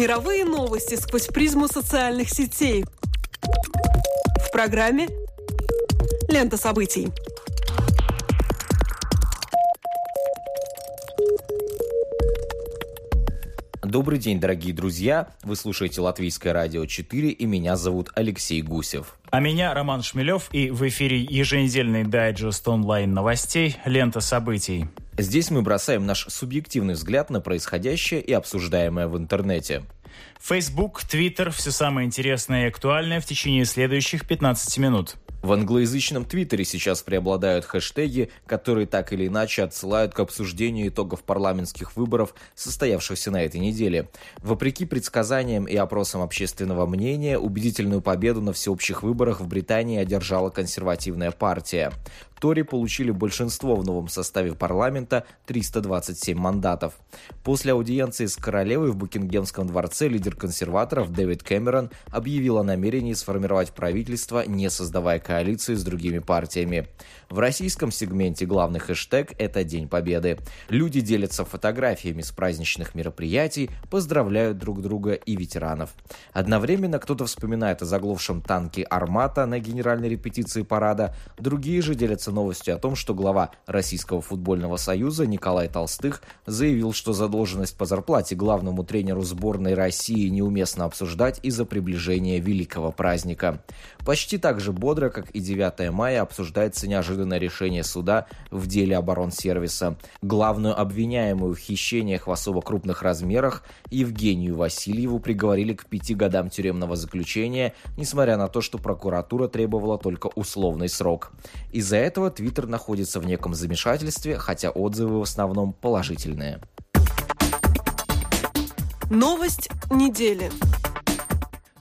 Мировые новости сквозь призму социальных сетей. В программе «Лента событий». Добрый день, дорогие друзья! Вы слушаете Латвийское радио 4 и меня зовут Алексей Гусев. А меня Роман Шмелев и в эфире еженедельный дайджест онлайн новостей «Лента событий». Здесь мы бросаем наш субъективный взгляд на происходящее и обсуждаемое в интернете. Facebook, Twitter – все самое интересное и актуальное в течение следующих 15 минут. В англоязычном Твиттере сейчас преобладают хэштеги, которые так или иначе отсылают к обсуждению итогов парламентских выборов, состоявшихся на этой неделе. Вопреки предсказаниям и опросам общественного мнения, убедительную победу на всеобщих выборах в Британии одержала консервативная партия. Тори получили большинство в новом составе парламента – 327 мандатов. После аудиенции с королевой в Букингемском дворце лидер консерваторов Дэвид Кэмерон объявил о намерении сформировать правительство, не создавая коалиции с другими партиями. В российском сегменте главный хэштег – это День Победы. Люди делятся фотографиями с праздничных мероприятий, поздравляют друг друга и ветеранов. Одновременно кто-то вспоминает о заглохшем танке «Армата» на генеральной репетиции парада, другие же делятся новостью о том, что глава Российского футбольного союза Николай Толстых заявил, что задолженность по зарплате главному тренеру сборной России неуместно обсуждать из-за приближения великого праздника. Почти так же бодро, как и 9 мая, обсуждается неожиданно неожиданное решение суда в деле оборонсервиса. Главную обвиняемую в хищениях в особо крупных размерах Евгению Васильеву приговорили к пяти годам тюремного заключения, несмотря на то, что прокуратура требовала только условный срок. Из-за этого Твиттер находится в неком замешательстве, хотя отзывы в основном положительные. Новость недели.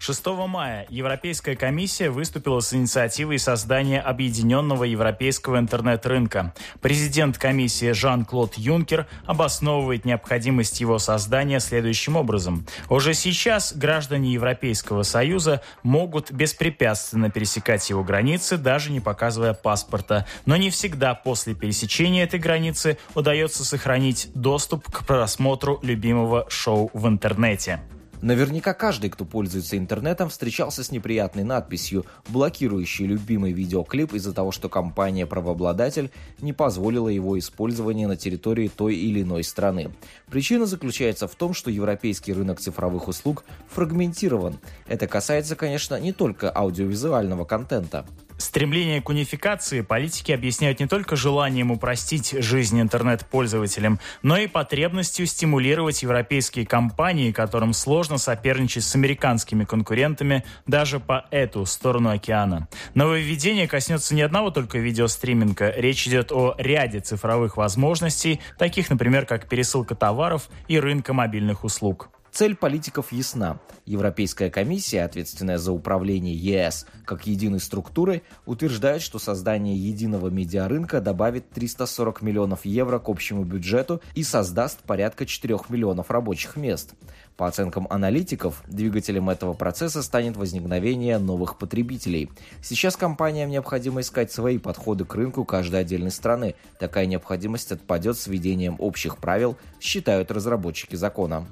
6 мая Европейская комиссия выступила с инициативой создания объединенного европейского интернет-рынка. Президент комиссии Жан-Клод Юнкер обосновывает необходимость его создания следующим образом. Уже сейчас граждане Европейского Союза могут беспрепятственно пересекать его границы, даже не показывая паспорта. Но не всегда после пересечения этой границы удается сохранить доступ к просмотру любимого шоу в интернете. Наверняка каждый, кто пользуется интернетом, встречался с неприятной надписью, блокирующей любимый видеоклип из-за того, что компания-правообладатель не позволила его использование на территории той или иной страны. Причина заключается в том, что европейский рынок цифровых услуг фрагментирован. Это касается, конечно, не только аудиовизуального контента. Стремление к унификации политики объясняют не только желанием упростить жизнь интернет-пользователям, но и потребностью стимулировать европейские компании, которым сложно соперничать с американскими конкурентами даже по эту сторону океана. Нововведение коснется не одного только видеостриминга. Речь идет о ряде цифровых возможностей, таких, например, как пересылка товаров и рынка мобильных услуг. Цель политиков ясна. Европейская комиссия, ответственная за управление ЕС как единой структурой, утверждает, что создание единого медиарынка добавит 340 миллионов евро к общему бюджету и создаст порядка 4 миллионов рабочих мест. По оценкам аналитиков, двигателем этого процесса станет возникновение новых потребителей. Сейчас компаниям необходимо искать свои подходы к рынку каждой отдельной страны. Такая необходимость отпадет с введением общих правил, считают разработчики закона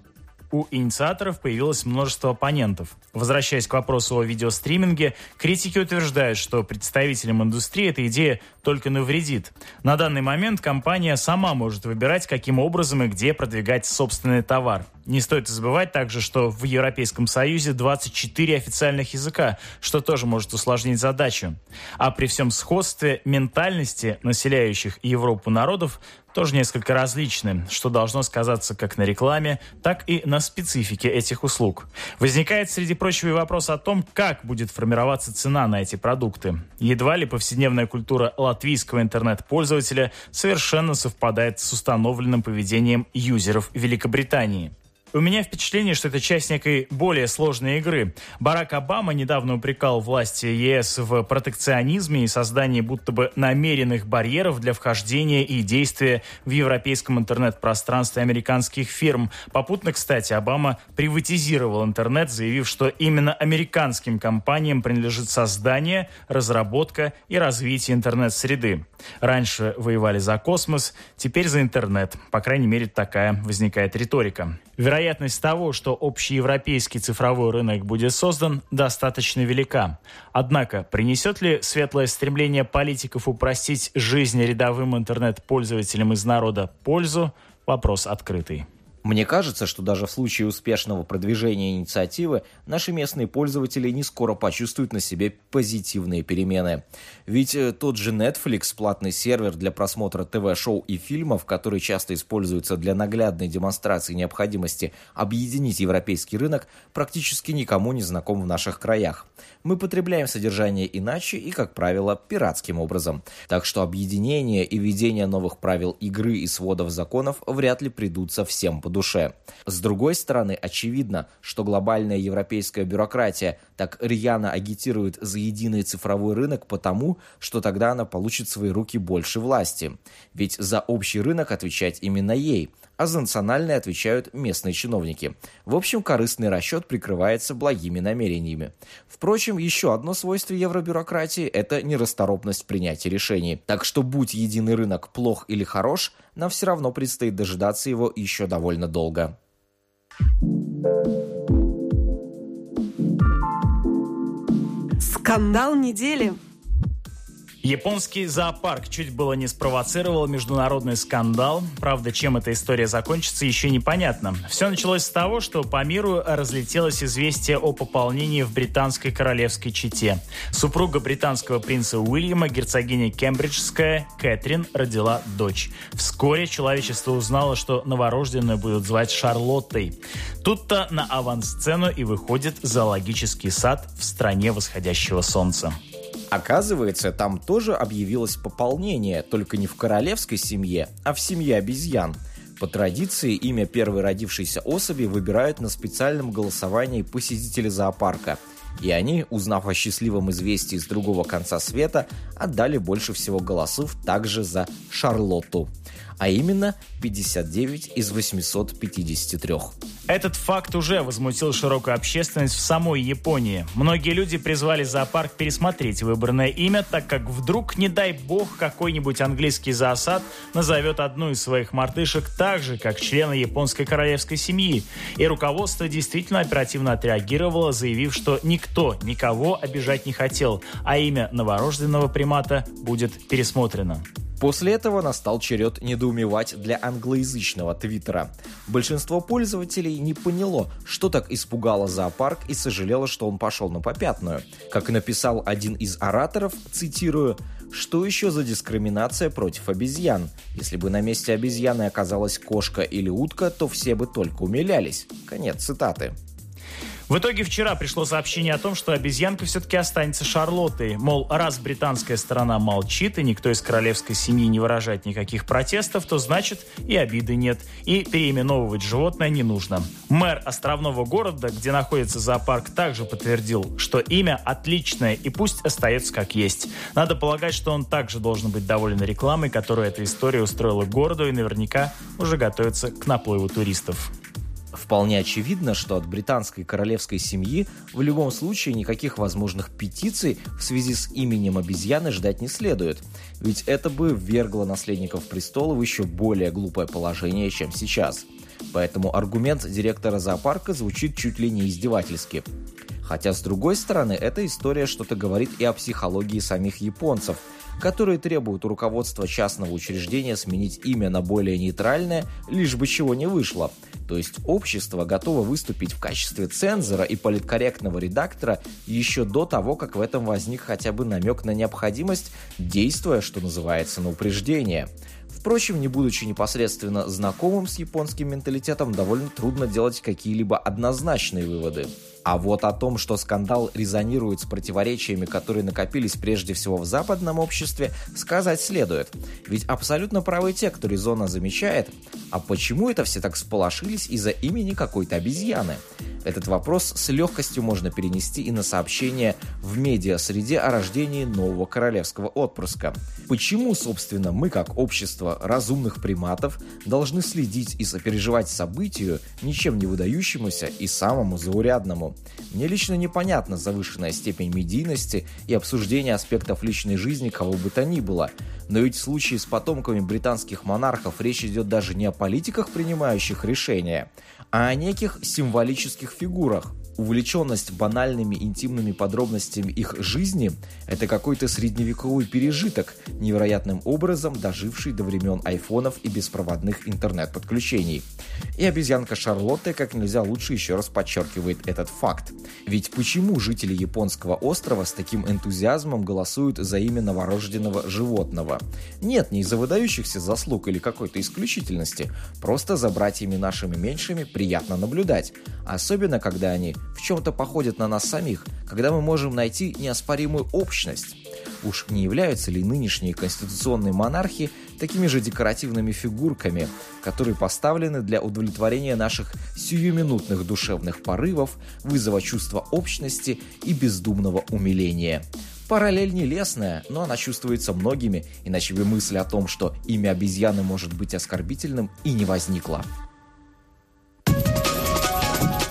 у инициаторов появилось множество оппонентов. Возвращаясь к вопросу о видеостриминге, критики утверждают, что представителям индустрии эта идея только навредит. На данный момент компания сама может выбирать, каким образом и где продвигать собственный товар. Не стоит забывать также, что в Европейском Союзе 24 официальных языка, что тоже может усложнить задачу. А при всем сходстве ментальности населяющих Европу народов тоже несколько различны, что должно сказаться как на рекламе, так и на специфике этих услуг. Возникает, среди прочего, и вопрос о том, как будет формироваться цена на эти продукты. Едва ли повседневная культура латвийского интернет-пользователя совершенно совпадает с установленным поведением юзеров Великобритании. У меня впечатление, что это часть некой более сложной игры. Барак Обама недавно упрекал власти ЕС в протекционизме и создании будто бы намеренных барьеров для вхождения и действия в европейском интернет-пространстве американских фирм. Попутно, кстати, Обама приватизировал интернет, заявив, что именно американским компаниям принадлежит создание, разработка и развитие интернет-среды. Раньше воевали за космос, теперь за интернет. По крайней мере, такая возникает риторика. Вероятность того, что общеевропейский цифровой рынок будет создан, достаточно велика. Однако, принесет ли светлое стремление политиков упростить жизнь рядовым интернет-пользователям из народа пользу – вопрос открытый. Мне кажется, что даже в случае успешного продвижения инициативы наши местные пользователи не скоро почувствуют на себе позитивные перемены. Ведь э, тот же Netflix, платный сервер для просмотра ТВ-шоу и фильмов, который часто используется для наглядной демонстрации необходимости объединить европейский рынок, практически никому не знаком в наших краях. Мы потребляем содержание иначе и, как правило, пиратским образом. Так что объединение и введение новых правил игры и сводов законов вряд ли придутся всем по душе. С другой стороны, очевидно, что глобальная европейская бюрократия так рьяно агитирует за единый цифровой рынок потому, что тогда она получит в свои руки больше власти. Ведь за общий рынок отвечать именно ей – а за национальные отвечают местные чиновники. В общем, корыстный расчет прикрывается благими намерениями. Впрочем, еще одно свойство евробюрократии – это нерасторопность в принятии решений. Так что, будь единый рынок плох или хорош, нам все равно предстоит дожидаться его еще довольно долго. Скандал недели – Японский зоопарк чуть было не спровоцировал международный скандал. Правда, чем эта история закончится, еще непонятно. Все началось с того, что по миру разлетелось известие о пополнении в британской королевской чете. Супруга британского принца Уильяма, герцогиня Кембриджская, Кэтрин, родила дочь. Вскоре человечество узнало, что новорожденную будут звать Шарлоттой. Тут-то на авансцену и выходит зоологический сад в стране восходящего солнца. Оказывается, там тоже объявилось пополнение, только не в королевской семье, а в семье обезьян. По традиции имя первой родившейся особи выбирают на специальном голосовании посетители зоопарка. И они, узнав о счастливом известии с другого конца света, отдали больше всего голосов также за Шарлотту а именно 59 из 853. Этот факт уже возмутил широкую общественность в самой Японии. Многие люди призвали зоопарк пересмотреть выбранное имя, так как вдруг, не дай бог, какой-нибудь английский зоосад назовет одну из своих мартышек так же, как члена японской королевской семьи. И руководство действительно оперативно отреагировало, заявив, что никто никого обижать не хотел, а имя новорожденного примата будет пересмотрено. После этого настал черед недоумевать для англоязычного твиттера. Большинство пользователей не поняло, что так испугало зоопарк и сожалело, что он пошел на попятную. Как написал один из ораторов, цитирую, что еще за дискриминация против обезьян? Если бы на месте обезьяны оказалась кошка или утка, то все бы только умилялись. Конец цитаты. В итоге вчера пришло сообщение о том, что обезьянка все-таки останется Шарлоттой. Мол, раз британская сторона молчит и никто из королевской семьи не выражает никаких протестов, то значит и обиды нет. И переименовывать животное не нужно. Мэр островного города, где находится зоопарк, также подтвердил, что имя отличное и пусть остается как есть. Надо полагать, что он также должен быть доволен рекламой, которую эта история устроила городу и наверняка уже готовится к наплыву туристов. Вполне очевидно, что от британской королевской семьи в любом случае никаких возможных петиций в связи с именем обезьяны ждать не следует, ведь это бы ввергло наследников престола в еще более глупое положение, чем сейчас. Поэтому аргумент директора зоопарка звучит чуть ли не издевательски. Хотя, с другой стороны, эта история что-то говорит и о психологии самих японцев, которые требуют у руководства частного учреждения сменить имя на более нейтральное, лишь бы чего не вышло – то есть общество готово выступить в качестве цензора и политкорректного редактора еще до того, как в этом возник хотя бы намек на необходимость, действуя, что называется, на упреждение. Впрочем, не будучи непосредственно знакомым с японским менталитетом, довольно трудно делать какие-либо однозначные выводы. А вот о том, что скандал резонирует с противоречиями, которые накопились прежде всего в западном обществе, сказать следует. Ведь абсолютно правы те, кто резонно замечает, а почему это все так сполошились из-за имени какой-то обезьяны? Этот вопрос с легкостью можно перенести и на сообщение в медиа-среде о рождении нового королевского отпрыска. Почему, собственно, мы, как общество разумных приматов, должны следить и сопереживать событию, ничем не выдающемуся и самому заурядному? Мне лично непонятна завышенная степень медийности и обсуждения аспектов личной жизни кого бы то ни было. Но ведь в случае с потомками британских монархов речь идет даже не о политиках, принимающих решения, а о неких символических фигурах, Увлеченность банальными интимными подробностями их жизни – это какой-то средневековый пережиток, невероятным образом доживший до времен айфонов и беспроводных интернет-подключений. И обезьянка Шарлотта как нельзя лучше еще раз подчеркивает этот факт. Ведь почему жители японского острова с таким энтузиазмом голосуют за имя новорожденного животного? Нет, не из-за выдающихся заслуг или какой-то исключительности, просто за братьями нашими меньшими приятно наблюдать, особенно когда они в чем-то походят на нас самих, когда мы можем найти неоспоримую общность. Уж не являются ли нынешние конституционные монархи такими же декоративными фигурками, которые поставлены для удовлетворения наших сиюминутных душевных порывов, вызова чувства общности и бездумного умиления? Параллель нелестная, но она чувствуется многими, иначе бы мысль о том, что имя обезьяны может быть оскорбительным, и не возникла.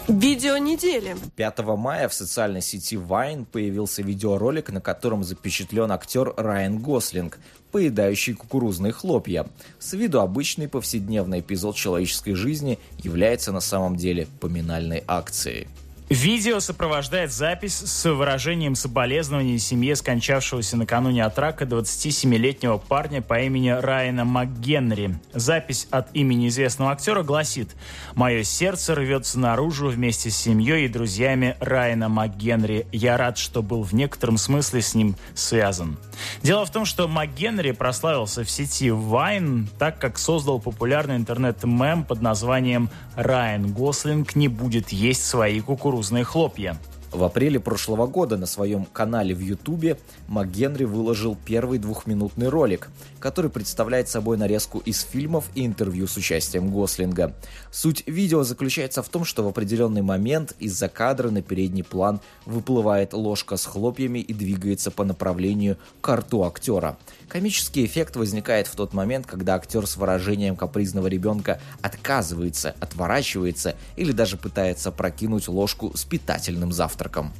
Видео недели. 5 мая в социальной сети Vine появился видеоролик, на котором запечатлен актер Райан Гослинг, поедающий кукурузные хлопья. С виду обычный повседневный эпизод человеческой жизни является на самом деле поминальной акцией. Видео сопровождает запись с выражением соболезнования семье скончавшегося накануне от рака 27-летнего парня по имени Райана МакГенри. Запись от имени известного актера гласит «Мое сердце рвется наружу вместе с семьей и друзьями Райана МакГенри. Я рад, что был в некотором смысле с ним связан». Дело в том, что МакГенри прославился в сети Vine, так как создал популярный интернет-мем под названием «Райан Гослинг не будет есть свои кукурузные хлопья». В апреле прошлого года на своем канале в Ютубе МакГенри выложил первый двухминутный ролик, который представляет собой нарезку из фильмов и интервью с участием Гослинга. Суть видео заключается в том, что в определенный момент из-за кадра на передний план выплывает ложка с хлопьями и двигается по направлению к рту актера. Комический эффект возникает в тот момент, когда актер с выражением капризного ребенка отказывается, отворачивается или даже пытается прокинуть ложку с питательным завтраком.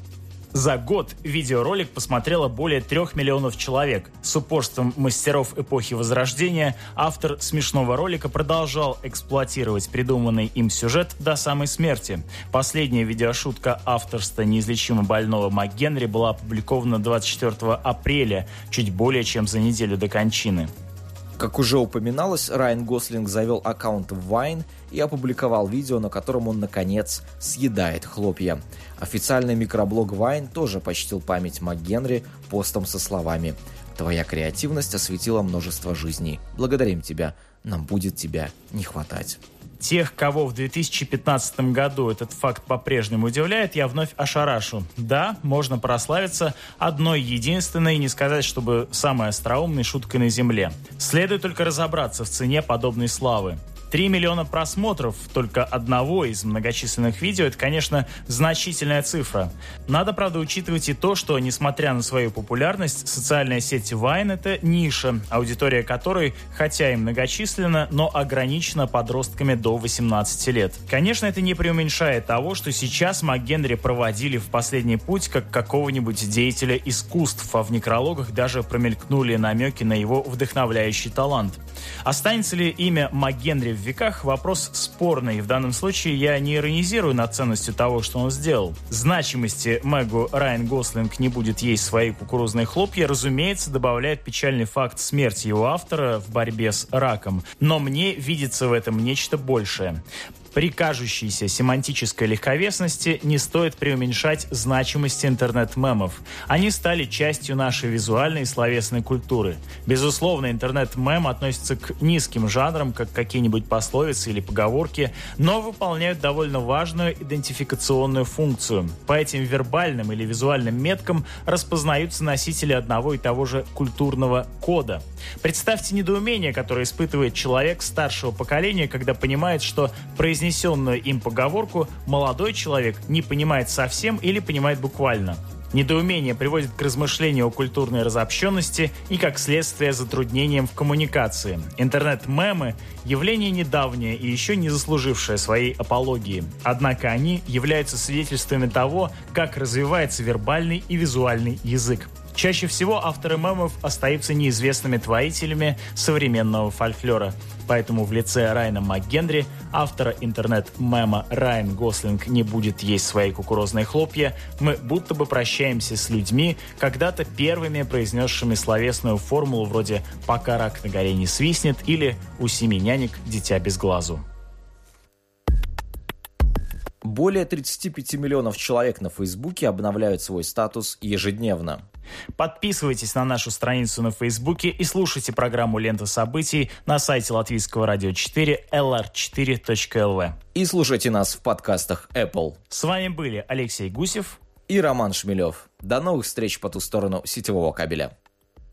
За год видеоролик посмотрело более трех миллионов человек. С упорством мастеров эпохи Возрождения автор смешного ролика продолжал эксплуатировать придуманный им сюжет до самой смерти. Последняя видеошутка авторства неизлечимо больного МакГенри была опубликована 24 апреля, чуть более чем за неделю до кончины. Как уже упоминалось, Райан Гослинг завел аккаунт в Vine и опубликовал видео, на котором он, наконец, съедает хлопья. Официальный микроблог Vine тоже почтил память МакГенри постом со словами «Твоя креативность осветила множество жизней. Благодарим тебя. Нам будет тебя не хватать». Тех, кого в 2015 году этот факт по-прежнему удивляет, я вновь ошарашу. Да, можно прославиться одной единственной, не сказать, чтобы самой остроумной шуткой на Земле. Следует только разобраться в цене подобной славы. 3 миллиона просмотров только одного из многочисленных видео – это, конечно, значительная цифра. Надо, правда, учитывать и то, что, несмотря на свою популярность, социальная сеть Vine – это ниша, аудитория которой, хотя и многочисленна, но ограничена подростками до 18 лет. Конечно, это не преуменьшает того, что сейчас МакГенри проводили в последний путь как какого-нибудь деятеля искусств, а в некрологах даже промелькнули намеки на его вдохновляющий талант. Останется ли имя МакГенри в веках, вопрос спорный. В данном случае я не иронизирую над ценностью того, что он сделал. Значимости Мэгу Райан Гослинг не будет есть свои кукурузные хлопья, разумеется, добавляет печальный факт смерти его автора в борьбе с раком. Но мне видится в этом нечто большее. При кажущейся семантической легковесности не стоит преуменьшать значимость интернет-мемов. Они стали частью нашей визуальной и словесной культуры. Безусловно, интернет-мем относится к низким жанрам, как какие-нибудь пословицы или поговорки, но выполняют довольно важную идентификационную функцию. По этим вербальным или визуальным меткам распознаются носители одного и того же культурного кода. Представьте недоумение, которое испытывает человек старшего поколения, когда понимает, что произнесение произнесенную им поговорку молодой человек не понимает совсем или понимает буквально. Недоумение приводит к размышлению о культурной разобщенности и, как следствие, затруднениям в коммуникации. Интернет-мемы – явление недавнее и еще не заслужившее своей апологии. Однако они являются свидетельствами того, как развивается вербальный и визуальный язык. Чаще всего авторы мемов остаются неизвестными творителями современного фольклора. Поэтому в лице Райна МакГенри автора интернет-мема Райан Гослинг не будет есть свои кукурузные хлопья, мы будто бы прощаемся с людьми, когда-то первыми произнесшими словесную формулу вроде «пока рак на горе не свистнет» или «у семи нянек дитя без глазу». Более 35 миллионов человек на Фейсбуке обновляют свой статус ежедневно. Подписывайтесь на нашу страницу на Фейсбуке и слушайте программу «Лента событий» на сайте Латвийского радио 4 lr4.lv. И слушайте нас в подкастах Apple. С вами были Алексей Гусев и Роман Шмелев. До новых встреч по ту сторону сетевого кабеля.